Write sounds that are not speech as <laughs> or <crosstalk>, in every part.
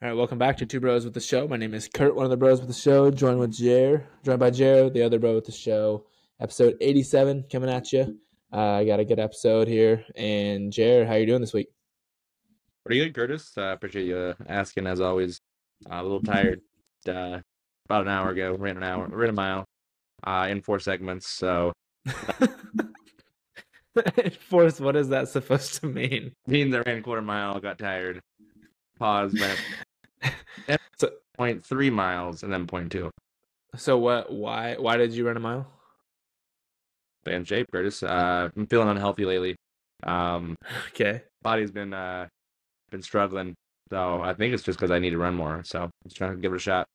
All right, welcome back to Two Bros with the Show. My name is Curt, one of the bros with the show, joined with Jer, joined by Jer, the other bro with the show. Episode 87 coming at you. Uh, I got a good episode here. And Jer, how you doing this week? Pretty good, Curtis. I uh, appreciate you asking as always. Uh, a little tired. Uh, about an hour ago, ran an hour, ran a mile, uh, in four segments. So, <laughs> Force, what is that supposed to mean? Means I ran a quarter mile, got tired, paused, went <laughs> so, point three miles and then point two. So what? Why? Why did you run a mile? Stay in shape, Curtis. Uh, I'm feeling unhealthy lately. Um, <laughs> okay. Body's been uh been struggling, so I think it's just because I need to run more. So I'm just trying to give it a shot.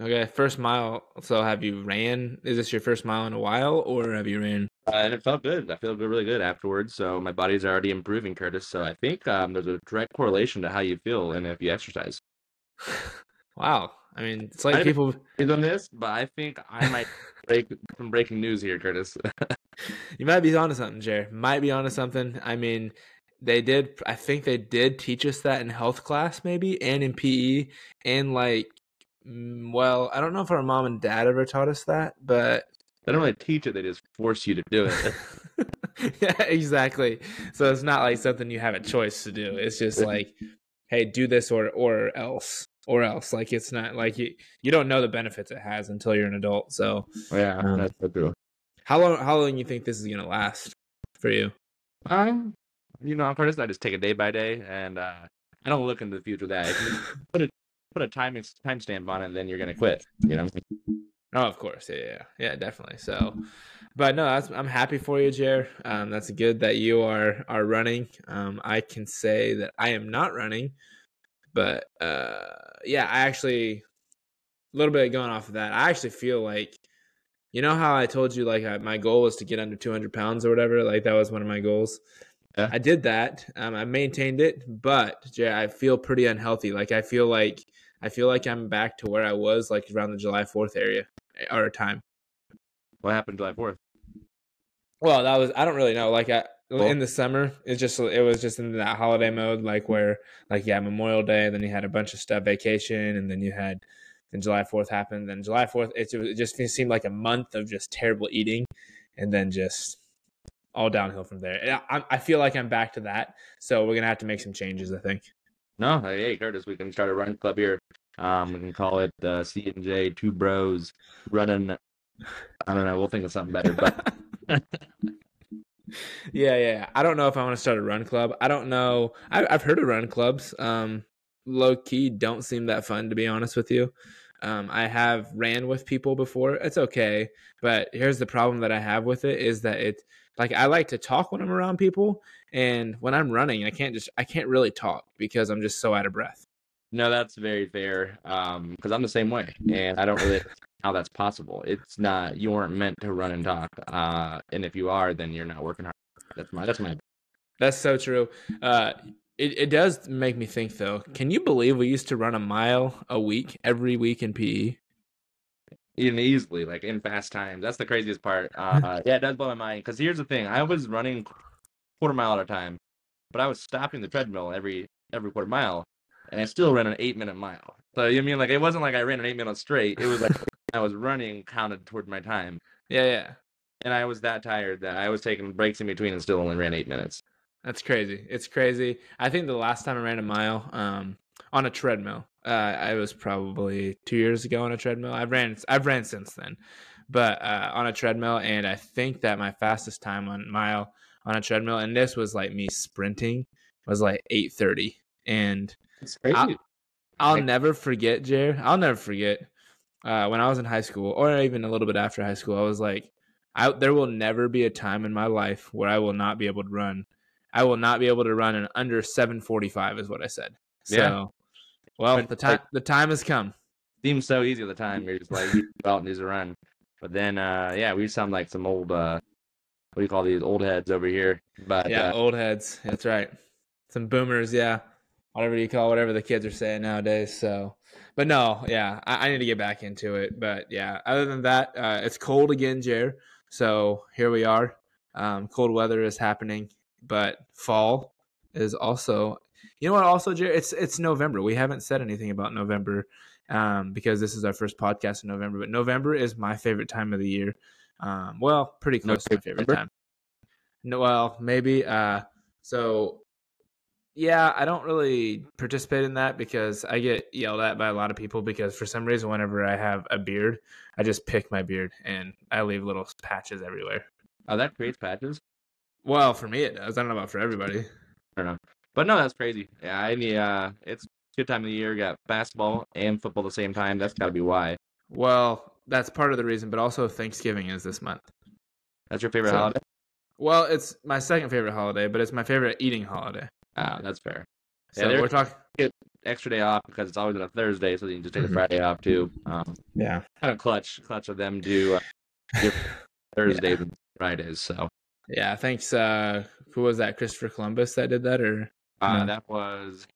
Okay, first mile. So have you ran? Is this your first mile in a while, or have you ran? Uh, and it felt good. I feel really good afterwards. So my body's already improving, Curtis. So I think um, there's a direct correlation to how you feel and if you exercise. Wow. I mean, it's like I people <laughs> on this, but I think I might <laughs> break some breaking news here, Curtis. you might be onto something, Jer. Might be onto something. I mean, they did. I think they did teach us that in health class, maybe, and in PE, and like, mm, well, I don't know if our mom and dad ever taught us that, but they don't really teach it; they just force you to do it. <laughs> yeah, exactly. So it's not like something you have a choice to do. It's just like hey, do this or or else or else. Like it's not like you you don't know the benefits it has until you're an adult. So yeah, um, that's so true. How long how long you think this is gonna last for you? Um, you know, first I just take it day by day, and uh, I don't look into the future. That <laughs> put a put a time timestamp on it, and then you're gonna quit. You know. Oh, of course, yeah, yeah, yeah, definitely. So, but no, I'm happy for you, Jer. Um, that's good that you are are running. Um, I can say that I am not running, but uh, yeah, I actually a little bit going off of that. I actually feel like, you know how I told you like I, my goal was to get under 200 pounds or whatever. Like that was one of my goals. Yeah. I did that. Um, I maintained it, but Jer, I feel pretty unhealthy. Like I feel like I feel like I'm back to where I was like around the July 4th area or time. What happened July Fourth? Well, that was I don't really know. Like I, cool. in the summer, it's just it was just in that holiday mode, like where like yeah, Memorial Day, then you had a bunch of stuff, vacation, and then you had then July Fourth happened. Then July Fourth, it, it just seemed like a month of just terrible eating, and then just all downhill from there. I, I feel like I'm back to that, so we're gonna have to make some changes. I think. No, hey Curtis, we can start a run club here. Um, we can call it uh, C and J, two bros running. I don't know. We'll think of something better, but. <laughs> yeah, yeah. I don't know if I want to start a run club. I don't know. I, have heard of run clubs. Um, low key, don't seem that fun to be honest with you. Um, I have ran with people before. It's okay, but here's the problem that I have with it is that it like I like to talk when I'm around people, and when I'm running, I can't just I can't really talk because I'm just so out of breath. No, that's very fair. Um, because I'm the same way, and I don't really how that's possible. It's not you weren't meant to run and talk. Uh, and if you are, then you're not working hard. That's my that's my. That's so true. Uh, it it does make me think though. Can you believe we used to run a mile a week every week in PE? Even easily, like in fast times. That's the craziest part. <laughs> Uh, yeah, it does blow my mind. Because here's the thing: I was running quarter mile at a time, but I was stopping the treadmill every every quarter mile and I still ran an eight minute mile. So you mean like it wasn't like I ran an eight minute straight. It was like I was running counted toward my time. Yeah, yeah. And I was that tired that I was taking breaks in between and still only ran eight minutes. That's crazy. It's crazy. I think the last time I ran a mile um, on a treadmill, uh, I was probably two years ago on a treadmill. I've ran I've ran since then, but uh, on a treadmill, and I think that my fastest time on mile on a treadmill, and this was like me sprinting, was like eight thirty, and it's crazy. I'll, I'll never forget, Jared. I'll never forget uh, when I was in high school, or even a little bit after high school. I was like, I, there will never be a time in my life where I will not be able to run. I will not be able to run in under 7:45, is what I said. So, yeah. well, the time the time has come. Seems so easy at the time. You're just like <laughs> out and do a run, but then, uh, yeah, we sound like some old. Uh, what do you call these old heads over here? But yeah, uh, old heads. That's right. Some boomers. Yeah whatever you call whatever the kids are saying nowadays. So, but no, yeah, I, I need to get back into it. But yeah, other than that, uh, it's cold again, Jer. So here we are. Um, cold weather is happening, but fall is also you know what? Also, Jared, it's it's November. We haven't said anything about November um, because this is our first podcast in November. But November is my favorite time of the year. Um, well, pretty close to my favorite time. No, well, maybe. Uh, so yeah, I don't really participate in that because I get yelled at by a lot of people because for some reason, whenever I have a beard, I just pick my beard and I leave little patches everywhere. Oh, that creates patches. Well, for me, it does. I don't know about for everybody. I don't know, but no, that's crazy. Yeah, I mean, uh, it's a good time of the year. Got basketball and football at the same time. That's got to be why. Well, that's part of the reason, but also Thanksgiving is this month. That's your favorite So- holiday. Well, it's my second favorite holiday, but it's my favorite eating holiday. Ah, that's fair. Yeah, So there- we're talking. Extra day off because it's always on a Thursday, so you can just take Mhm. the Friday off too. Um, Yeah. kind of clutch, clutch of them do uh, <laughs> and Fridays. So Yeah. Thanks. Uh, who was that? Christopher Columbus that did that, or uh, No. that was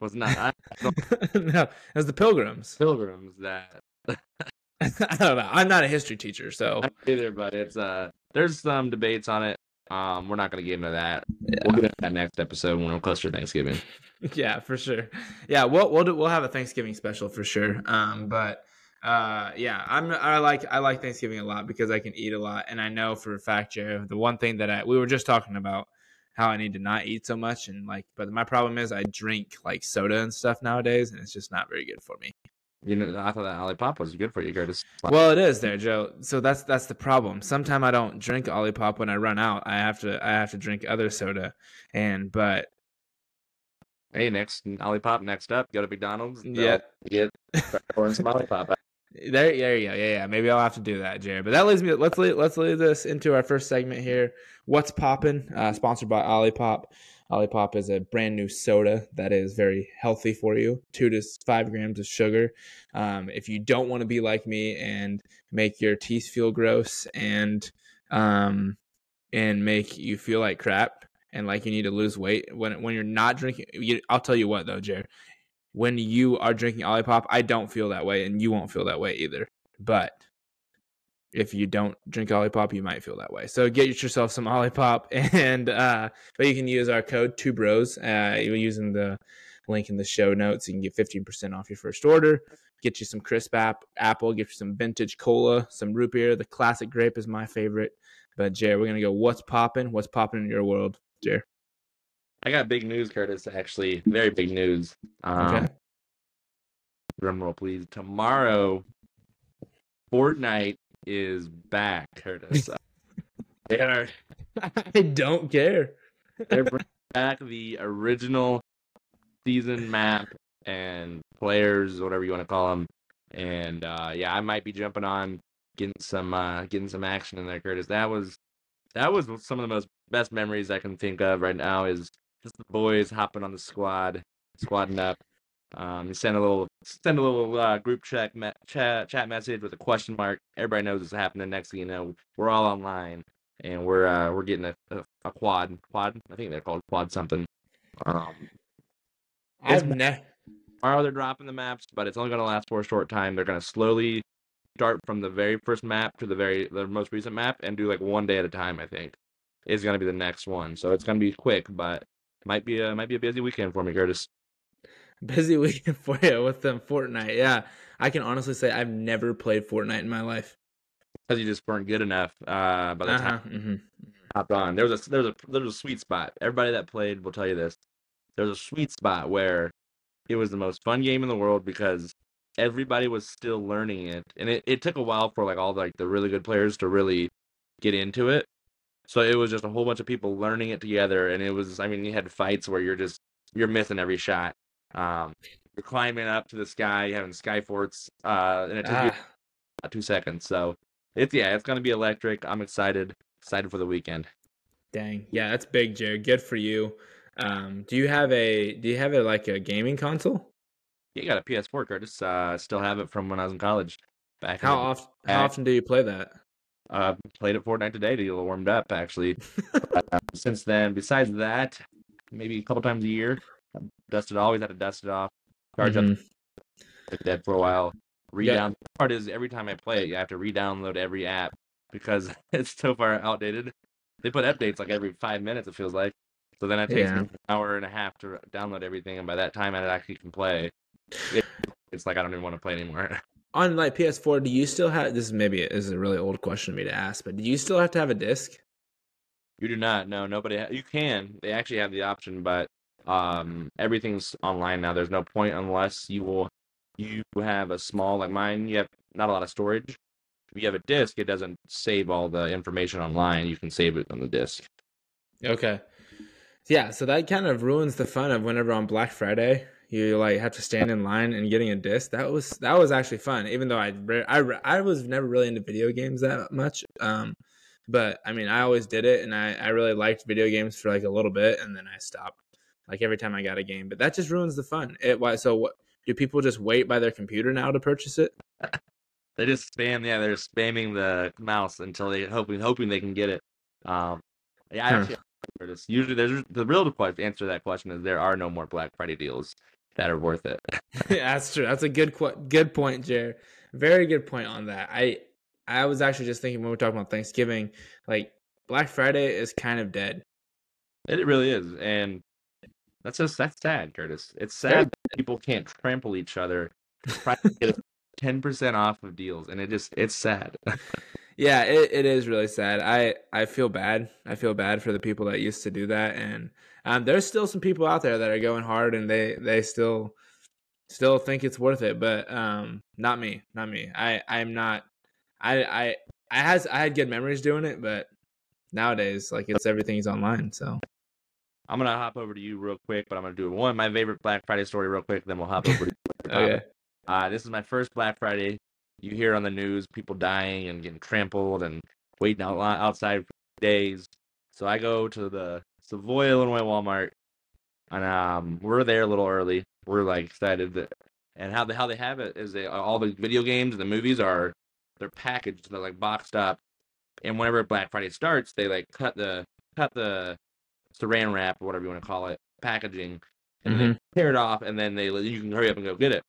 was not I <laughs> no? It was the Pilgrims. pilgrims that <laughs> I don't know. I'm not a history teacher, so either, but it's uh there's some debates on it. Um, we're not gonna get into that. Yeah. We'll get into that next episode when we're closer to Thanksgiving. <laughs> yeah, for sure. Yeah, we'll we'll do, we'll have a Thanksgiving special for sure. Um, but uh, yeah, I'm I like I like Thanksgiving a lot because I can eat a lot, and I know for a fact, Jared, the one thing that I we were just talking about how I need to not eat so much, and like, but my problem is I drink like soda and stuff nowadays, and it's just not very good for me. You know, I thought that Olipop was good for you, Curtis. Well, it is there, Joe. So that's that's the problem. Sometimes I don't drink Olipop when I run out. I have to I have to drink other soda, and but Hey, next Olipop. Next up, go to McDonald's. Yeah. get or some Olipop. <laughs> There, there you go. Yeah, yeah. Maybe I'll have to do that, Jared. But that leads me. Let's lead, let's lead this into our first segment here. What's popping? Uh, sponsored by Olipop. Olipop is a brand new soda that is very healthy for you. Two to five grams of sugar. Um, if you don't want to be like me and make your teeth feel gross and um, and make you feel like crap and like you need to lose weight when when you're not drinking, you, I'll tell you what though, Jared when you are drinking Olipop, I don't feel that way, and you won't feel that way either. But if you don't drink Olipop, you might feel that way. So get yourself some Olipop, <laughs> and uh, but you can use our code Two Bros. Uh, you're using the link in the show notes. You can get fifteen percent off your first order. Get you some crisp app, apple. Get you some vintage cola, some root beer. The classic grape is my favorite. But Jared, we're gonna go. What's popping? What's popping in your world, Jared? I got big news, Curtis. Actually, very big news. Um, Okay. Drum roll, please. Tomorrow, Fortnite is back, Curtis. <laughs> they are <laughs> I don't care. they're bringing back the original season map and players, whatever you want to call them. And uh, yeah, I might be jumping on, getting some uh, getting some action in there, Curtis. That was that was some of the most best memories I can think of right now. Is just the boys hopping on the squad, squadding up. Um, you send a little send a little uh, group chat, me- chat chat message with a question mark. Everybody knows what's happening. Next thing you know, we're all online and we're uh, we're getting a, a, a quad quad. I think they're called quad something. Um, I've never. tomorrow they're dropping the maps, but it's only going to last for a short time. They're going to slowly start from the very first map to the very the most recent map and do like one day at a time. I think is going to be the next one. So it's going to be quick, but might be a might be a busy weekend for me, Curtis. Busy <laughs> weekend for you with them Fortnite. Yeah, I can honestly say I've never played Fortnite in my life. Because you just weren't good enough. Uh, by the Uh-huh. time hmm hopped on, there was a there was a there was a sweet spot. Everybody that played will tell you this. There was a sweet spot where it was the most fun game in the world because everybody was still learning it, and it, it took a while for like all like the really good players to really get into it. So it was just a whole bunch of people learning it together, and it was I mean you had fights where you're just you're missing every shot. Um, you're climbing up to the sky, having sky forts, uh, and it took you Ah, about two seconds. So it's yeah, it's gonna be electric. I'm excited, excited for the weekend. dang. Yeah, that's big, Jared. Good for you. Um, do you have a do you have a like a gaming console? Yeah, you got a PS4, Curtis. Uh, still have it from when I was in college. Back How often how often do you play that? uh, played it Fortnite today to get a little warmed up. Actually, But, <laughs> uh, since then, besides that, maybe a couple times a year, dust it. Always had to dust it off, charge up, Mhm. it's dead for a while. Redown. Re-down. The part is every time I play it, you have to re-download every app because <laughs> it's so far outdated. They put updates like every five minutes. It feels like. So then it takes Yeah. me an hour and a half to download everything, and by that time I actually can play. It, it's like I don't even want to play anymore. <laughs> On like PS4, do you still have? This is maybe this is a really old question for me to ask, but do you still have to have a disc? You do not. No, nobody. Ha- you can. They actually have the option, but um, everything's online now. There's no point unless you will. You have a small like mine. You have not a lot of storage. If you have a disk, it doesn't save all the information online. You can save it on the disk. Okay. Yeah, so that kind of ruins the fun of whenever on Black Friday you like have to stand in line and getting a disc. That was that was actually fun, even though I I I was never really into video games that much. Um, but I mean, I always did it, and I I really liked video games for like a little bit, and then I stopped. Like every time I got a game, but that just ruins the fun. It why so what? Do people just wait by their computer now to purchase it? They just spam. Yeah, they're spamming the mouse until they hoping hoping they can get it. Um, yeah, I actually. Usually, there's the real answer to that question is there are no more Black Friday deals that are worth it. <laughs> That's true. That's a good good point, Jared. Very good point on that. I I was actually just thinking when we're talking about Thanksgiving, like Black Friday is kind of dead. It really is, and that's just that's sad, Curtis. It's sad that people can't trample each other to try to get <laughs> ten percent off of deals, and it just it's sad. Yeah, it, it is really sad. I I feel bad. I feel bad for the people that used to do that, and um, there's still some people out there that are going hard, and they they still still think it's worth it, but um, not me, not me. I I'm not. I I I has I had good memories doing it, but nowadays like it's everything's online, so. I'm gonna hop over to you real quick, but I'm gonna do one my favorite Black Friday story real quick. Then we'll hop over. to you. <laughs> Okay. Uh, this is my first Black Friday. You hear on the news people dying and getting trampled and waiting out outside for days. So I go to the Savoy, Illinois Walmart, and um, we're there a little early. We're like excited, that, and how they how they have it is they all the video games and the movies are they're packaged, they're like boxed up, and whenever Black Friday starts, they like cut the cut the saran wrap or whatever you want to call it packaging, and Mhm. they tear it off, and then they you can hurry up and go get it.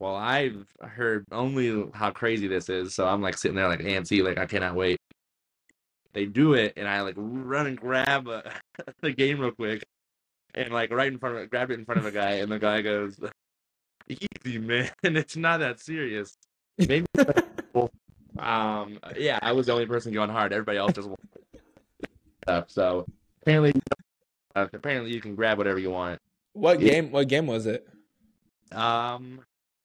Well, I've heard only how crazy this is, so I'm like sitting there like antsy, like I cannot wait. They do it, and I like run and grab uh, <laughs> the game real quick, and like right in front of grab it in front of a guy, and the guy goes, "Easy, man, <laughs> it's not that serious." Maybe. um. Yeah, I was the only person going hard. Everybody else just <laughs> stuff. So apparently, uh, apparently you can grab whatever you want. What Yeah. game? What game was it? Um,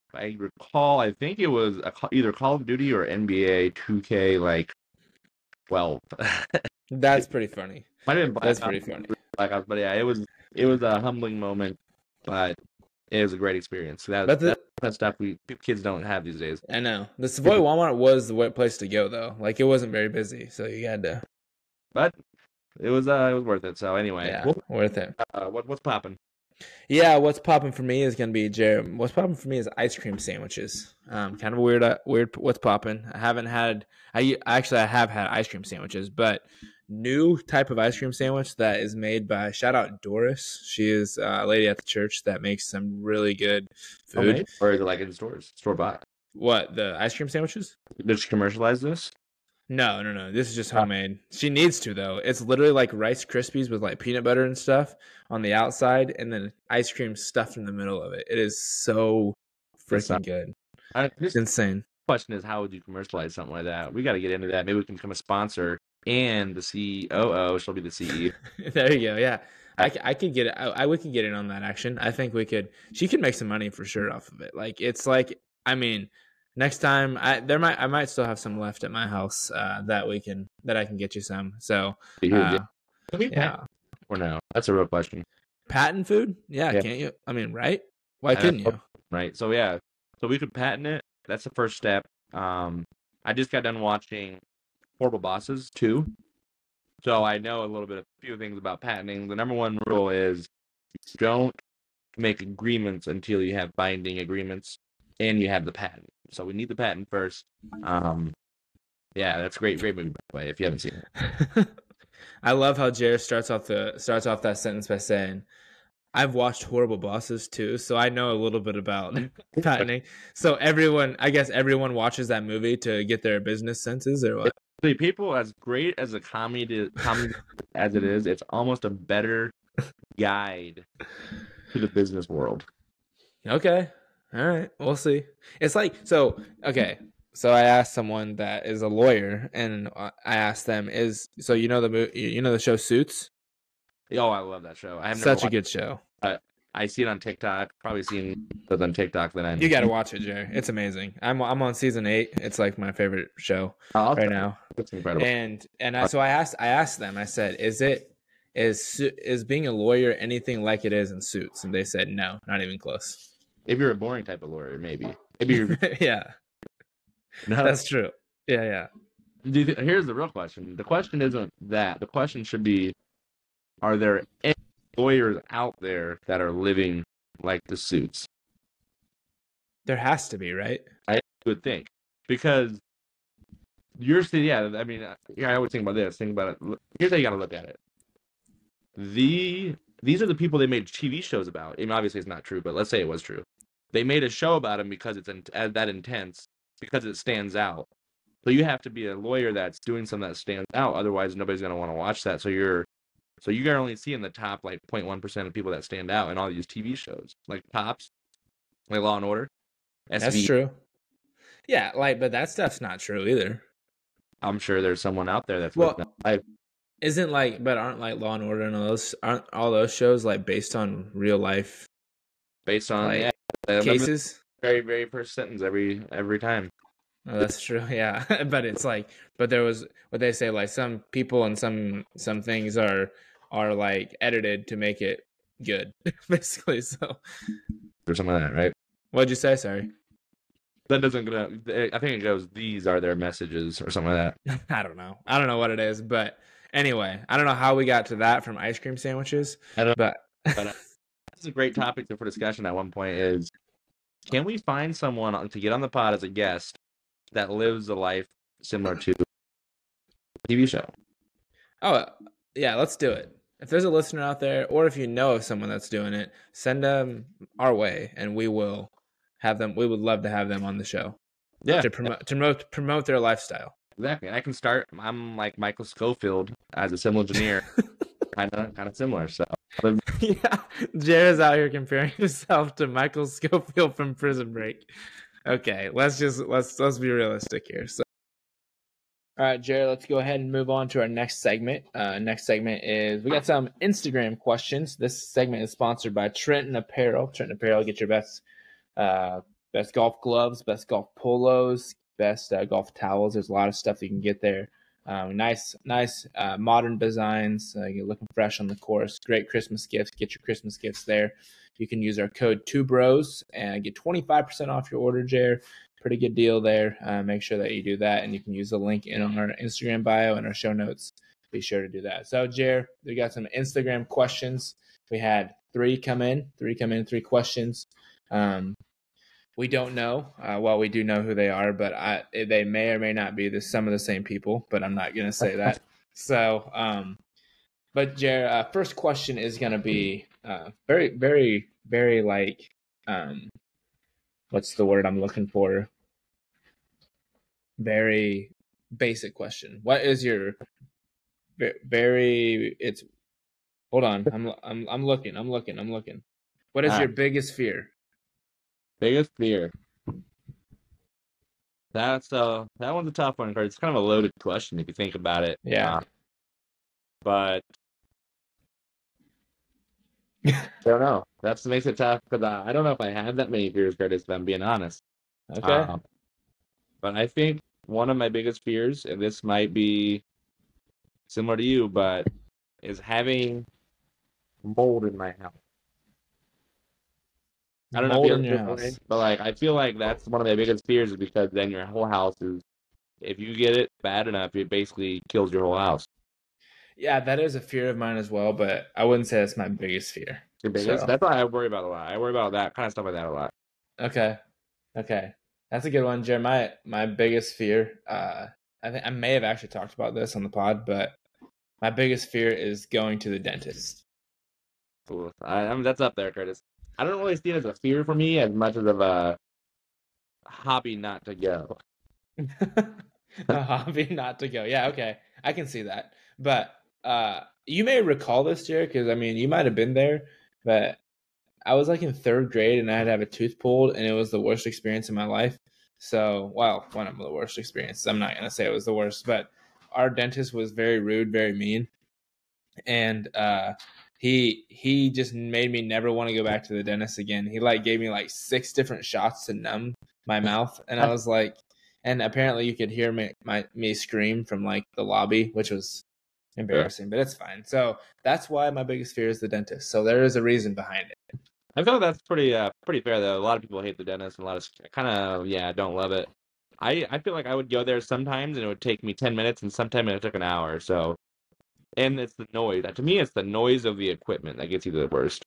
if I recall, I think it was a, either Call of Duty or NBA 2K like 12. <laughs> That's pretty funty. Might have been That's pretty funny. Black Ops, but yeah, it was it was a humbling moment, but it was a great experience. That But the- that, stuff we kids don't have these days. I know the Savoy Walmart was the way- place to go though. Like it wasn't very busy, so you had to. But it was uh it was worth it. So anyway, Yeah, what worth it. uh, what what's popping? Yeah, what's popping for me is gonna be Jared. What's popping for me is ice cream sandwiches. Um, kind of a weird, uh, weird. What's popping? I haven't had. I actually I have had ice cream sandwiches, but new type of ice cream sandwich that is made by shout out Doris. She is uh, a lady at the church that makes some really good food. Homemade? Or is it like in stores, store bought? What the ice cream sandwiches? Did she commercialize this? No, no, no. This is just homemade. She needs to though. It's literally like Rice Krispies with like peanut butter and stuff on the outside, and then ice cream stuffed in the middle of it. It is so freaking good. I, It's insane. question is how would you commercialize something like that? We got to get into that. Maybe we can become a sponsor and the COO. She'll be the CEO. <laughs> There you go. Yeah, I, I could get it. I, I we could get in on that action. I think we could. She could make some money for sure off of it. Like it's like I mean, next time I there might I might still have some left at my house uh, that we can that I can get you some. So uh, Can yeah, or no? That's a real question, patent food. Yeah, Yeah. can't you? I mean, right? Why I couldn't you? right? So yeah, so we could patent it. That's the first step. Um, I just got done watching Horrible Bosses too, so I know a little bit, a few things about patenting. The number one rule is don't make agreements until you have binding agreements and you have the patent. So we need the patent first. Um, yeah, that's a great, great movie by the way. If you haven't seen it, <laughs> I love how Jared starts off the starts off that sentence by saying, "I've watched Horrible Bosses too, so I know a little bit about <laughs> patenting." So everyone, I guess, everyone watches that movie to get their business senses, or what? the people as great as a comedy comedy <laughs> as it is, it's almost a better guide to the business world. Okay. All right. We'll see. It's like so. Okay. So I asked someone that is a lawyer, and uh, I asked them, "Is so you know the mo- you know the show Suits? Oh, I love that show. I have Such a never good show. watched, I see it on TikTok. Probably seen it on TikTok. Then I You got to watch it, Jerry. It's amazing. I'm I'm on season eight. It's like my favorite show I'll right now. It's incredible. And and I, so I asked I asked them. I said, "Is it is is being a lawyer anything like it is in Suits?" And they said, "No, not even close." If you're a boring type of lawyer, maybe. Maybe you're. <laughs> yeah, no, that's true. Yeah, yeah. Thi- here's the real question. The question isn't that. The question should be: Are there any lawyers out there that are living like the suits? There has to be, right? I would think because you're saying, yeah. I mean, yeah. I always think about this. Think about it. Here's how you got to look at it. The these are the people they made TV shows about. I mean, obviously it's not true, but let's say it was true. They made a show about him because it's in, uh, that intense, because it stands out. So you have to be a lawyer that's doing something that stands out. Otherwise, nobody's gonna want to watch that. So you're, so you're only seeing the top like 0.1 percent of people that stand out in all these TV shows, like Tops, like Law and Order. That's true. Yeah, like, but that stuff's not true either. I'm sure there's someone out there that's Well, life. Isn't like, but aren't like Law and Order and all those aren't all those shows like based on real life based on like, yeah, cases? very very first sentence every every time. Oh, that's true. <laughs> Yeah, <laughs> but it's like, but there was what they say like some people and some some things are are like edited to make it good, <laughs> basically. So, or something like that, right? what'd you say? Sorry, That doesn't go. I think it goes. These are their messages, or something like that. I don't know. I don't know what it is, but anyway, I don't know how we got to that from ice cream sandwiches, I don't- but But uh, <laughs> this is a great topic for discussion. At one point, is can we find someone to get on the pod as a guest that lives a life similar to a TV show? Oh, yeah, let's do it. If there's a listener out there, or if you know of someone that's doing it, send them our way, and we will have them. We would love to have them on the show Yeah, to promote to promote promote their lifestyle. Exactly. And I can start. I'm like Michael Scofield as a civil engineer, kind of kind of similar. So <laughs> yeah, Jared's out here comparing <laughs> himself to Michael Scofield from Prison Break. Okay, let's just let's let's be realistic here. So, all right, Jared, let's go ahead and move on to our next segment. Uh, next segment is we got some Instagram questions. This segment is sponsored by Trenton Apparel. Trenton Apparel, get your best uh, best golf gloves, best golf polos, best uh, golf towels. There's a lot of stuff you can get there. Um, nice, nice uh, modern designs. Uh, you're looking fresh on the course. Great Christmas gifts. Get your Christmas gifts there. You can use our code Two Bros and get 25% off your order, Jer. Pretty good deal there. Uh, make sure that you do that, and you can use the link in our Instagram bio and our show notes. Be sure to do that. So, Jer, we got some Instagram questions. We had three come in, three come in, three questions. Um, we don't know. Uh, well, we do know who they are, but I, they may or may not be the, some of the same people. But I'm not going to say that. <laughs> So, um, but Jer, uh, first question is going to be uh, very, very, very like, um, what's the word I'm looking for? Very basic question. What is your very? It's hold on. I'm I'm I'm looking. I'm looking. I'm looking. What is Ah. your biggest fear? Biggest fear. That's uh that one's a tough one. It's kind of a loaded question if you think about it. Yeah. Uh, but I <laughs> don't know. That's makes it tough because uh, I don't know if I have that many fears, Curtis. If I'm being honest. Okay. Um, but I think one of my biggest fears, and this might be similar to you, but is having mold in my house. I don't know if you your ever house. but like I feel like that's one of my biggest fears is because then your whole house is if you get it bad enough, it basically kills your whole house. Yeah, that is a fear of mine as well, but I wouldn't say that's my biggest fear. Your biggest- So- That's what I worry about a lot. I worry about that kind of stuff like that a lot. Okay. Okay. That's a good one, Jeremiah. My biggest fear, uh, I think I may have actually talked about this on the pod, but my biggest fear is going to the dentist. Ooh, I, I mean, that's up there, Curtis. I don't really see it as a fear for me as much as of a hobby not to go. <laughs> a hobby not to go. Yeah, okay. I can see that. But uh, you may recall this, Jared, because I mean, you might have been there, but I was like in third grade and I had to have a tooth pulled, and it was the worst experience in my life. So, well, one of the worst experiences. I'm not gonna say it was the worst, but our dentist was very rude, very mean, and uh, he he just made me never want to go back to the dentist again. He like gave me like six different shots to numb my <laughs> mouth, and I was like, and apparently you could hear me my me scream from like the lobby, which was embarrassing, but it's fine. So that's why my biggest fear is the dentist. So there is a reason behind it. I feel like that's pretty uh pretty fair though. A lot of people hate the dentist, and a lot of kind of yeah don't love it. I I feel like I would go there sometimes, and it would take me ten minutes, and sometimes it took an hour. So, and it's the noise. To me, it's the noise of the equipment that gets you the worst.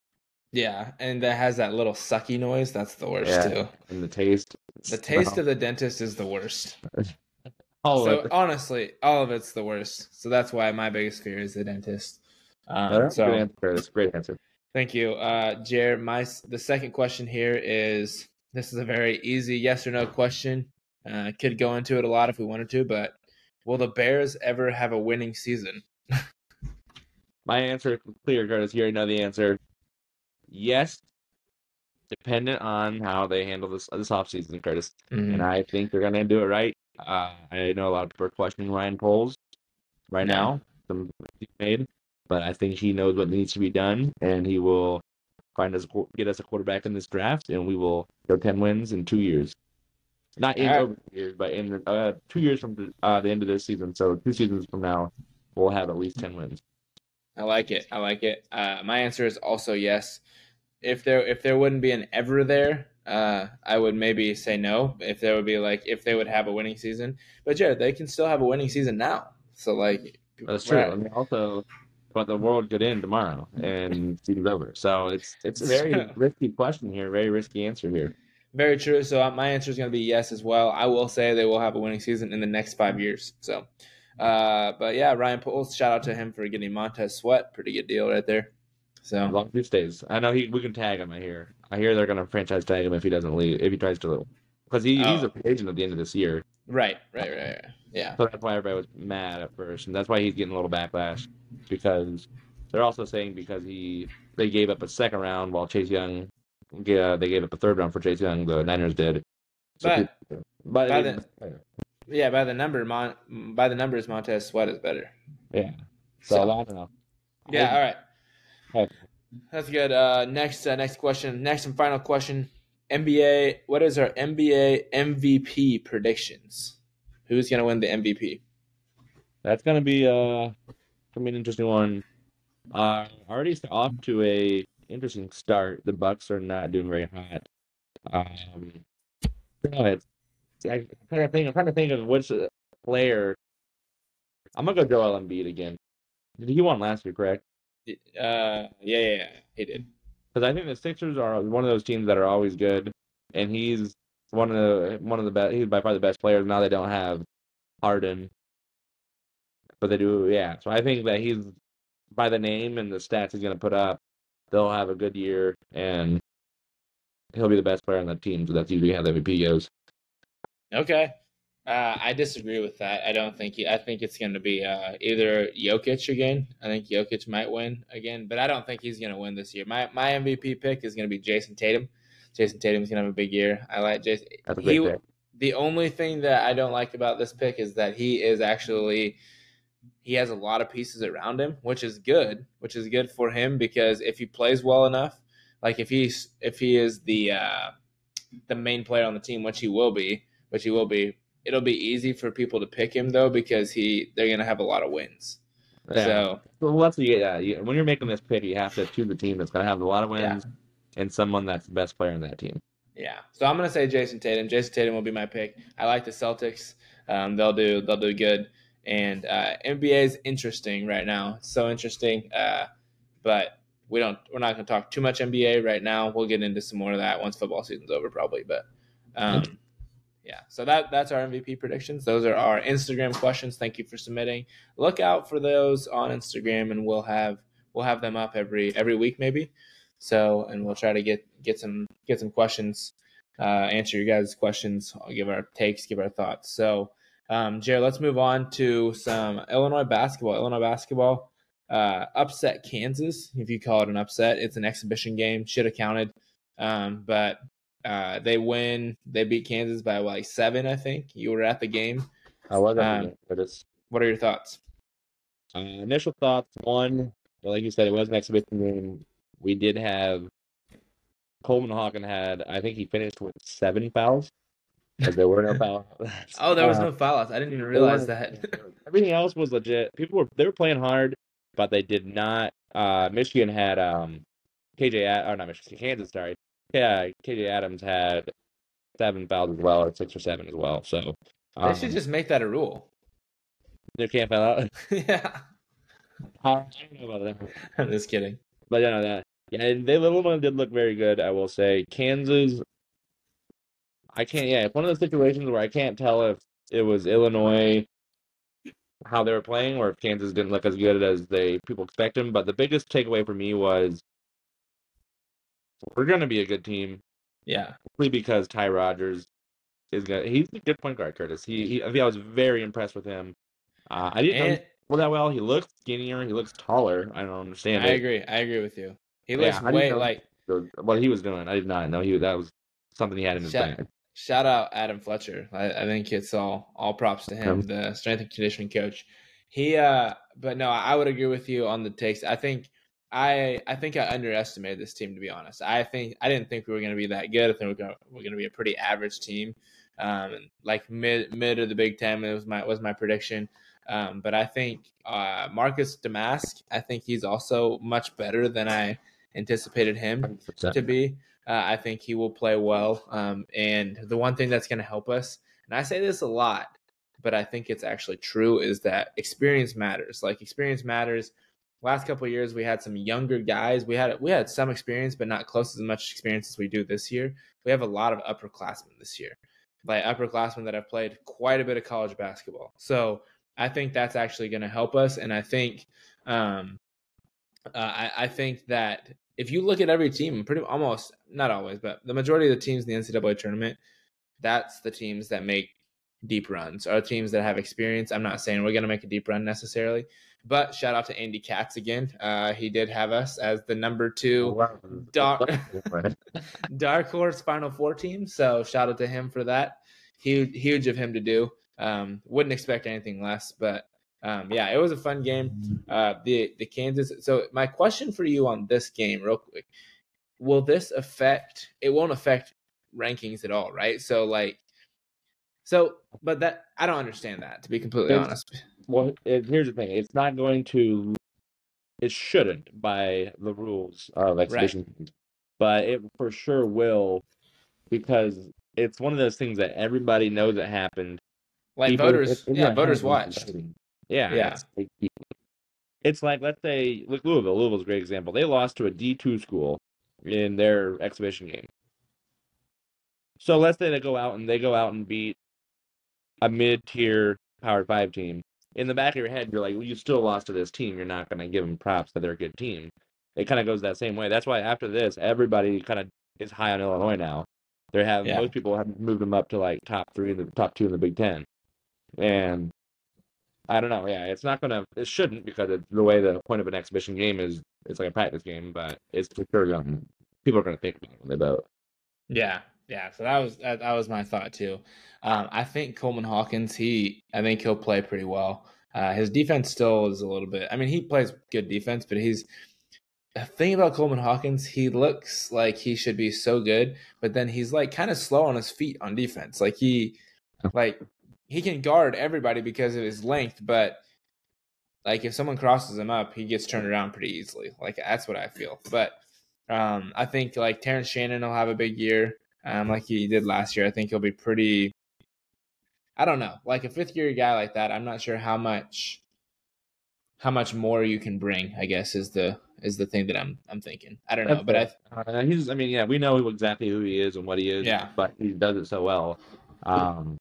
Yeah, and that has that little sucky noise. That's the worst Yeah. too. And the taste. The taste of the dentist is the worst. <laughs> all so of it. honestly, all of it's the worst. So that's why my biggest fear is the dentist. Um, That's a so good answer. That's a great answer. Thank you, uh, Jared. My the second question here is this is a very easy yes or no question. Uh, could go into it a lot if we wanted to, but will the Bears ever have a winning season? <laughs> My answer is clear, Curtis. You already know the answer. Yes, dependent on how they handle this this offseason, Curtis. Mm-hmm. And I think they're gonna do it right. Uh, I know a lot of people are questioning Ryan Poles right Yeah. now. Some made, but I think he knows what needs to be done, and he will find us get us a quarterback in this draft, and we will go ten wins in two years. Not in Alright. over two years, but in uh, two years from the, uh, the end of this season. So two seasons from now, we'll have at least ten wins. I like it. I like it. Uh, my answer is also yes. If there if there wouldn't be an ever there, uh, I would maybe say no. If there would be like if they would have a winning season, but yeah, they can still have a winning season now. So like That's true. right. I mean, also, but the world could end tomorrow and <laughs> season's over. So it's it's a very risky question here, very risky answer here. Very true. So uh, my answer is going to be yes as well. I will say they will have a winning season in the next five years. So, uh, but yeah, Ryan Poles, shout out to him for getting Montez Sweat. Pretty good deal right there. So long as he stays, I know he we can tag him. I hear. I hear they're gonna franchise tag him if he doesn't leave, if he tries to leave, because he, he's Oh. a free agent at the end of this year. right, right, right, right. Yeah, So that's why everybody was mad at first, and that's why he's getting a little backlash because they're also saying because he they gave up a second round while Chase Young, yeah, they gave up a third round for Chase Young. The Niners did. But- people- but by it- yeah. By the number, Mon by the numbers, Montez Sweat is better. yeah. So, So- I don't know. Yeah, all right. That's good. Uh, next, uh, next question. Next and final question. NBA. What is our NBA MVP predictions? Who's gonna win the MVP? That's gonna be uh gonna be an interesting one. Uh already off to a interesting start. The Bucks are not doing very hot. Um no, it's I'm trying to think I'm trying to think of which uh, player I'm gonna go Joel Embiid again. Did he won last year, correct? Uh, yeah, yeah, yeah. He did. Because I think the Sixers are one of those teams that are always good, and he's one of the one of the best. He's by far the best player. Now they don't have Harden, but they do. Yeah, so I think that he's by the name and the stats he's going to put up, they'll have a good year, and he'll be the best player on the team. So that's usually how the MVP goes. Okay. Uh, I disagree with that. I don't think he. I think it's going to be uh, either Jokic again. I think Jokic might win again, but I don't think he's going to win this year. My my MVP pick is going to be Jayson Tatum. Jayson Tatum's going to have a big year. I like Jayson. That's a great He- pick. The only thing that I don't like about this pick is that he is actually he has a lot of pieces around him, which is good, which is good for him because if he plays well enough, like if he's if he is the uh, the main player on the team, which he will be, which he will be, it'll be easy for people to pick him though because he they're gonna have a lot of wins. Yeah. So Well, that's what you, yeah. You, when you're making this pick, you have to choose a team that's going to have a lot of Yeah. wins and someone that's the best player in that team. Yeah, so I'm gonna say Jayson Tatum. Jayson Tatum will be my pick. I like the Celtics. Um, they'll do they'll do good. And uh, NBA is interesting right now. It's so interesting. Uh, but we don't we're not gonna talk too much NBA right now. We'll get into some more of that once football season's over, probably. But um, yeah, so that that's our MVP predictions. Those are our Instagram questions. Thank you for submitting. Look out for those on Instagram, and we'll have we'll have them up every every week maybe. So, and we'll try to get get some get some questions, uh, answer your guys' questions. I'll give our takes, give our thoughts. So, um, Jared, let's move on to some Illinois basketball. Illinois basketball uh, upset Kansas. If you call it an upset, it's an exhibition game. Should have counted, um, but uh, they win. They beat Kansas by like seven, I think. You were at the game. I was at Um, the game, but it's What are your thoughts? uh, initial thoughts. One, like you said, it was an exhibition game. We did have Coleman Hawkins had. I think he finished with seven fouls. Because there were no <laughs> fouls. <laughs> Oh, there was Uh, no fouls. I didn't even realize that. <laughs> Everything else was legit. People were they were playing hard, but they did not. Uh, Michigan had um, KJ or not Michigan, Kansas. Sorry, yeah, KJ Adams had seven fouls as well, or six or seven as well. So they um, should just make that a rule. they can't foul out. <laughs> yeah, <laughs> I don't know about that, <laughs> I'm just kidding. but yeah, that yeah, and they little one did look very good. I will say Kansas. I can't. Yeah, it's one of those situations where I can't tell if it was Illinois how they were playing, or if Kansas didn't look as good as they people expect them. But the biggest takeaway for me was we're going to be a good team Yeah, simply because Ty Rodgers is going. to He's a good point guard, Curtis. He, he I think I was very impressed with him. Uh, I didn't know and scored that well. He looks skinnier. He looks taller. I don't understand I it. agree. I agree with you. He Yeah, looks didn't way like. What he was doing, I did not know he that was something he had in his Shout, bag. shout out Adam Fletcher. I, I think it's all all props to him, the strength and conditioning coach. He uh but no, I would agree with you on the takes. I think I I think I underestimated this team to be honest. I think I didn't think we were gonna be that good. I think we're gonna we're gonna be a pretty average team. Um like mid mid of the Big Ten It was my was my prediction. Um, but I think uh, Marcus Domask, I think he's also much better than I anticipated him to be. Uh, I think he will play well. Um, and the one thing that's going to help us, and I say this a lot, but I think it's actually true, is that experience matters. Like experience matters. Last couple years, we had some younger guys. We had we had some experience, but not close as much experience as we do this year. We have a lot of upperclassmen this year, like upperclassmen that have played quite a bit of college basketball. So I think that's actually going to help us, and I think. Um, uh, I, I think that if you look at every team, pretty almost not always, but the majority of the teams in the NCAA tournament, that's the teams that make deep runs are teams that have experience. I'm not saying we're going to make a deep run necessarily, but shout out to Andy Katz again. Uh, he did have us as the number two Dark, <laughs> dark horse Final Four team. So shout out to him for that. Huge, huge of him to do. Um, wouldn't expect anything less, but um, yeah, it was a fun game. Uh, the the Kansas. So my question for you on this game, real quick, will this affect? It won't affect rankings at all, right? So like, so but that I don't understand that to be completely It's- honest. Well, it, here's the thing: it's not going to. It shouldn't by the rules of exhibition, games, but it for sure will, because it's one of those things that everybody knows it happened. Like People- voters, yeah, voters watched. voting. Yeah, Yeah. It's like, it's like let's say look Louisville. Louisville's a great example. They lost to a D two school in their exhibition game. So let's say they go out and they go out and beat a mid tier Power Five team. In the back of your head, you're like, well, you still lost to this team. You're not going to give them props that they're a good team. It kind of goes that same way. That's why after this, everybody kind of is high on Illinois now. They have Yeah. most people have moved them up to like top three in the top two in the Big Ten, and I don't know. Yeah, it's not gonna. It shouldn't because it's the way the point of an exhibition game is. It's like a practice game, but it's for sure going. People are gonna think about it when they vote. Yeah, yeah. So that was that, that was my thought too. Um, I think Coleman Hawkins, he, I think he'll play pretty well. Uh, his defense still is a little bit. I mean, he plays good defense, but he's the thing about Coleman Hawkins. He looks like he should be so good, but then he's like kind of slow on his feet on defense. Like he, like he can guard everybody because of his length, but like if someone crosses him up, he gets turned around pretty easily. Like that's what I feel. But um, I think like Terrence Shannon will have a big year, um, like he did last year. I think he'll be pretty. I don't know, like a fifth year guy like that. I'm not sure how much, how much more you can bring. I guess is the is the thing that I'm I'm thinking. I don't know, but I Uh, he's. I mean, yeah, we know exactly who he is and what he is. Yeah. But he does it so well. Um,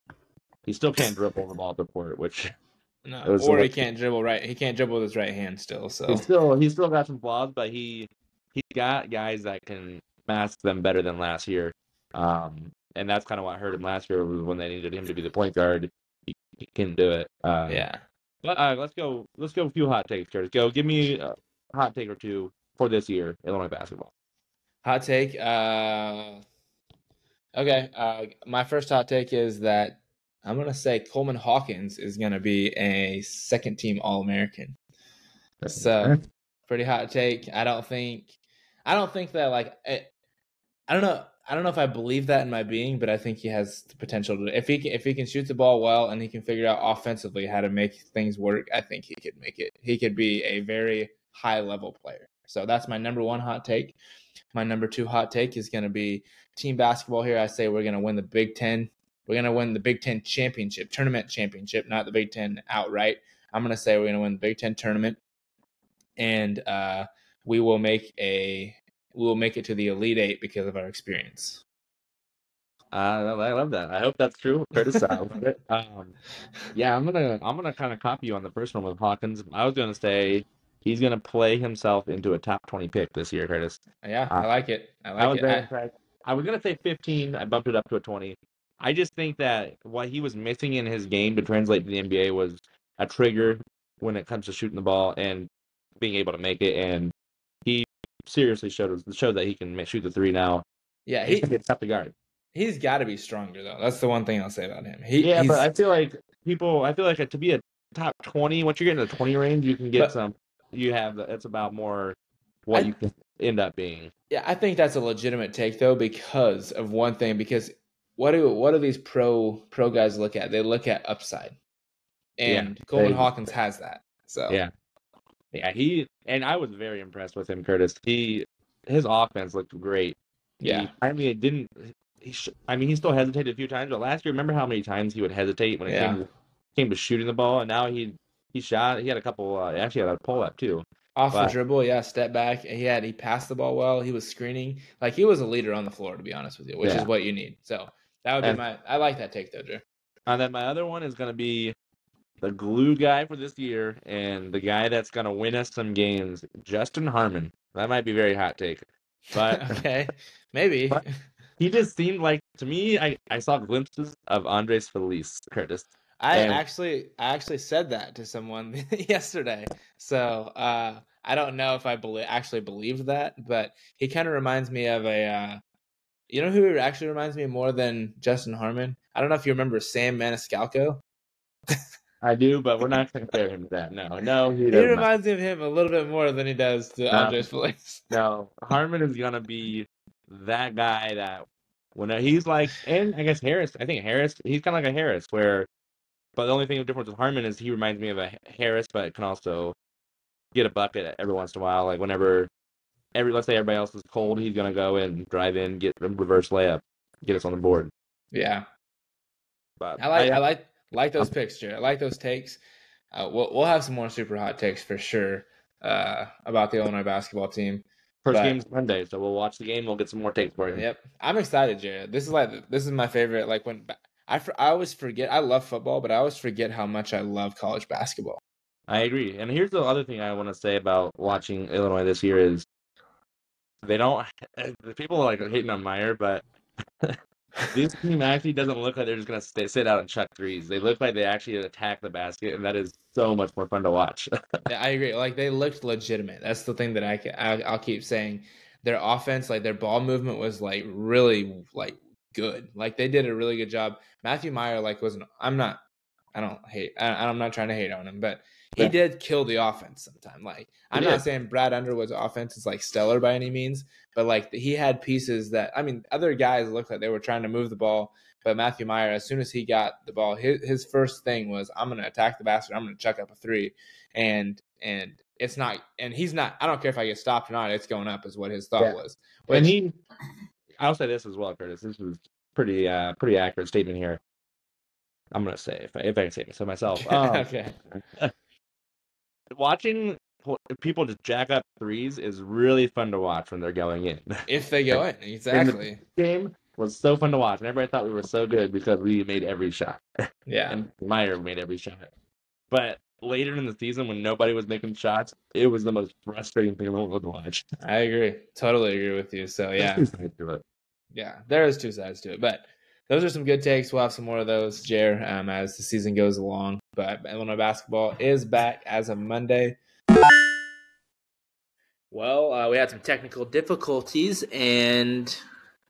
he still can't dribble the ball at the court, which no, <laughs> or he can't dribble right. He can't dribble with his right hand still. So he's still he's still got some flaws, but he he got guys that can mask them better than last year. Um, and that's kind of what hurt him last year was when they needed him to be the point guard. He, he couldn't do it. Uh, yeah, Uh, let's go. Let's go. A few hot takes, Curtis. Go. Give me a hot take or two for this year, Illinois basketball. Hot take. Uh, okay. Uh, my first hot take is that I'm gonna say Coleman Hawkins is gonna be a second team All American. So pretty hot take. I don't think. I don't think that like. It, I don't know. I don't know if I believe that in my being, but I think he has the potential to. If he can, if he can shoot the ball well and he can figure out offensively how to make things work, I think he could make it. He could be a very high level player. So that's my number one hot take. My number two hot take is going to be team basketball. Here, I say we're going to win the Big Ten. We're going to win the Big Ten championship, tournament championship, not the Big Ten outright. I'm going to say we're going to win the Big Ten tournament, and uh, we will make a we will make it to the Elite Eight because of our experience. Uh, I love that. I hope that's true. Curtis, I love it. <laughs> Um, yeah, I'm gonna I'm gonna kind of copy you on the first one with Hawkins. I was gonna say he's gonna play himself into a top 20 pick this year, Curtis. Yeah, uh, I like it. I like I was it. I. I was gonna say 15. I bumped it up to a 20. I just think that what he was missing in his game to translate to the NBA was a trigger when it comes to shooting the ball and being able to make it. And he seriously showed showed that he can shoot the three now. yeah, he It's tough to guard. he's got to be stronger though. That's the one thing I'll say about him. He, Yeah, but I feel like people. I feel like to be a top 20, once you get in the 20 range, you can get But- some. You have the, it's about more what I- you can end up being. Yeah, I think that's a legitimate take though because of one thing. Because what do what do these pro pro guys look at? They look at upside, Yeah, and Coleman they- Hawkins <laughs> has that. So Yeah. Yeah, he and I was very impressed with him, Curtis. He his offense looked great. yeah, He- I mean, it didn't. He sh- I mean, he still hesitated a few times, but last year, remember how many times he would hesitate when it Yeah. came, to, came to shooting the ball, and now he he shot. He had a couple. Uh, actually, had a pull up too. off the dribble, yeah, step back. He had he passed the ball well. He was screening like he was a leader on the floor. To be honest with you, which Yeah. is what you need. So that would be And- my. I like that take though, Drew. And then my other one is going to be the glue guy for this year, and the guy that's going to win us some games, Justin Harmon. That might be very hot take, but <laughs> okay, maybe. <laughs> But- he just seemed like to me. I I saw glimpses of Andres Feliz, Curtis. I And- actually I actually said that to someone <laughs> yesterday. So uh, I don't know if I believe actually believed that, but he kind of reminds me of a. Uh, you know who actually reminds me more than Justin Harmon? I don't know if you remember Sam Maniscalco. I do, but we're not going to compare him to that. No, no, he He reminds me of him a little bit more than he does to No. Andres Feliz. <laughs> No, Harmon is gonna be that guy that when he's like, and I guess Harris. I think Harris. He's kind of like a Harris, where, but the only thing of difference with Harmon is he reminds me of a Harris, but can also get a bucket every once in a while. Like whenever every let's say everybody else is cold, he's gonna go and drive in, get a reverse layup, get us on the board. Yeah, But I like I, I like like those picks, Jared. I like those takes. Uh, we'll we'll have some more super hot takes for sure uh, about the Illinois basketball team. first but- game's Monday, so we'll watch the game. We'll get some more takes for you. Yep, I'm excited, Jared. This is like this is my favorite. Like when I I always forget I love football, but I always forget how much I love college basketball. I agree. And here's the other thing I want to say about watching Illinois this year is they don't. The people are like hating on Mayer, but <laughs> this team actually doesn't look like they're just gonna stay, sit out and chuck threes. They look like they actually attack the basket, and that is so much more fun to watch. Yeah, I agree. Like they looked legitimate. That's the thing that I, ca- I I'll keep saying. Their offense, like their ball movement, was like really like good. Like they did a really good job. Matthew Mayer, like wasn't. I'm not. I don't hate. I, I'm not trying to hate on him, but he Yeah. did kill the offense sometime. Like I'm not saying Brad Underwood's offense is like stellar by any means, but like he had pieces that I mean, other guys looked like they were trying to move the ball, but Matthew Mayer, as soon as he got the ball, his his first thing was I'm going to attack the basket. I'm going to chuck up a three, and and it's not, and he's not. I don't care if I get stopped or not. It's going up, is what his thought Yeah. was. and Which- he, I'll say this as well, Curtis. This was pretty, uh, pretty accurate statement here. I'm gonna say if I, if I can say it so myself. <laughs> Um, okay, <laughs> watching people just jack up threes is really fun to watch when they're going in. <laughs> if they go <laughs> in, exactly. game was so fun to watch, and everybody thought we were so good because we made every shot, <laughs> Yeah, and Mayer made every shot. But later in the season, when nobody was making shots, it was the most frustrating thing in the world to watch. I agree. Totally agree with you. So yeah, There's two sides to it. yeah, there is two sides to it, but those are some good takes. We'll have some more of those, Jer, um, as the season goes along. but Illinois basketball is back as of Monday. Well, uh, we had some technical difficulties, and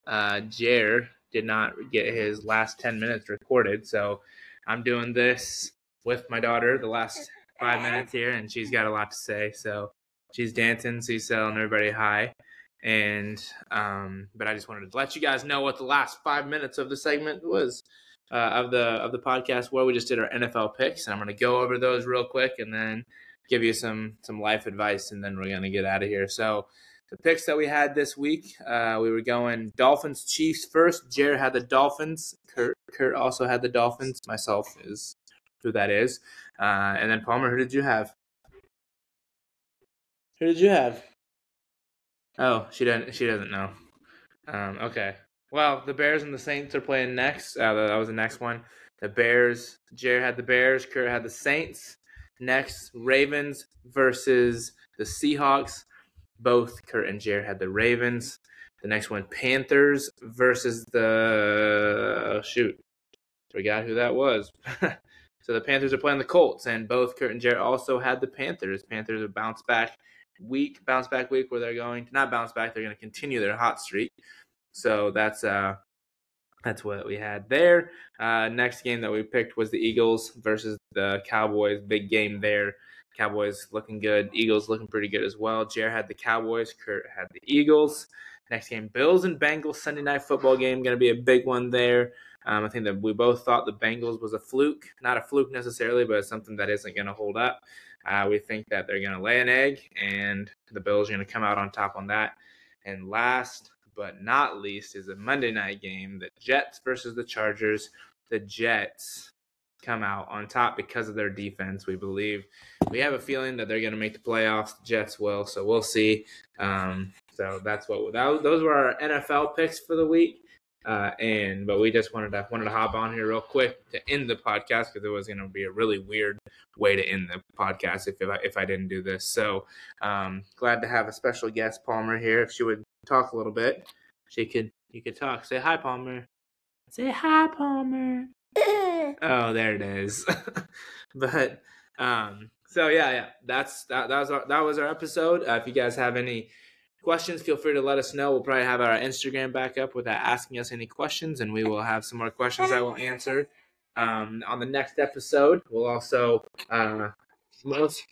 uh, Jer did not get his last 10 minutes recorded. So I'm doing this with my daughter the last five minutes here, and she's got a lot to say. So she's dancing, she's telling everybody hi. And, um, but I just wanted to let you guys know what the last five minutes of the segment was. Uh, of the of the podcast where we just did our NFL picks, and I'm going to go over those real quick, and then give you some some life advice, and then we're going to get out of here. So the picks that we had this week, uh, we were going Dolphins Chiefs first. Jared had the Dolphins. Curt Curt also had the Dolphins. Myself is who that is, uh, and then Palmer. Who did you have? Who did you have? Oh, she doesn't. She doesn't know. Um, okay. Well, the Bears and the Saints are playing next. Uh, that was the next one. The Bears. Jared had the Bears. Curt had the Saints. Next, Ravens versus the Seahawks. Both Curt and Jared had the Ravens. The next one, Panthers versus the oh, shoot. Forgot who that was. <laughs> so the Panthers are playing the Colts, and both Curt and Jared also had the Panthers. Panthers have bounced back week, bounce back week where they're going to not bounce back, they're going to continue their hot streak. So that's uh that's what we had there. Uh, next game that we picked was the Eagles versus the Cowboys. Big game there. Cowboys looking good. Eagles looking pretty good as well. Jer had the Cowboys. Curt had the Eagles. Next game, Bills and Bengals Sunday night football game. Going to be a big one there. Um, I think that we both thought the Bengals was a fluke. Not a fluke necessarily, but something that isn't going to hold up. Uh, we think that they're going to lay an egg, and the Bills are going to come out on top on that. And last but not least is a Monday night game, the Jets versus the Chargers. The Jets come out on top because of their defense. We believe we have a feeling that they're going to make the playoffs. The Jets will, so we'll see. Um, so that's what that, those were our NFL picks for the week. Uh, and but we just wanted to wanted to hop on here real quick to end the podcast because it was going to be a really weird way to end the podcast if if I, if I didn't do this. So um, glad to have a special guest Palmer here. If she would talk a little bit, she could you could talk. Say hi, Palmer. Say hi, Palmer. <laughs> oh, there it is. <laughs> but um, so yeah, yeah, that's that. That was our, that was our episode. Uh, if you guys have any questions, feel free to let us know. We'll probably have our Instagram back up without asking us any questions, and we will have some more questions I will answer um, on the next episode. We'll also uh, most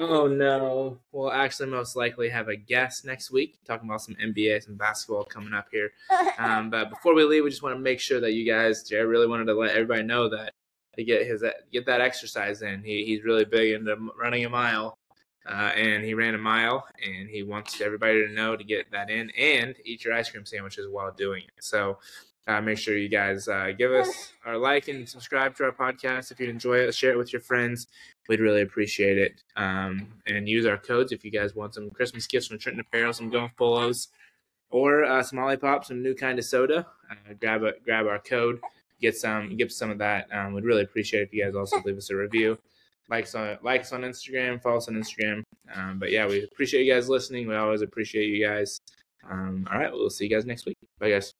Oh no. We'll actually most likely have a guest next week talking about some NBA, some basketball coming up here. <laughs> Um, but before we leave, we just want to make sure that you guys, Jared really wanted to let everybody know that to get his get that exercise in. He, he's really big into running a mile, uh, and he ran a mile, and he wants everybody to know to get that in and eat your ice cream sandwiches while doing it. So uh, make sure you guys uh, give us our like and subscribe to our podcast if you enjoy it. Share it with your friends. We'd really appreciate it. Um, and use our codes if you guys want some Christmas gifts from Trenton Apparel, some golf polos, or uh, some Olipops, some new kind of soda. Uh, grab a, grab our code, get some, get some of that. Um, we'd really appreciate it if you guys also leave us a review likes on likes on Instagram, follow us on Instagram. Um, but yeah, we appreciate you guys listening. We always appreciate you guys. Um, all right, we'll see you guys next week. Bye, guys.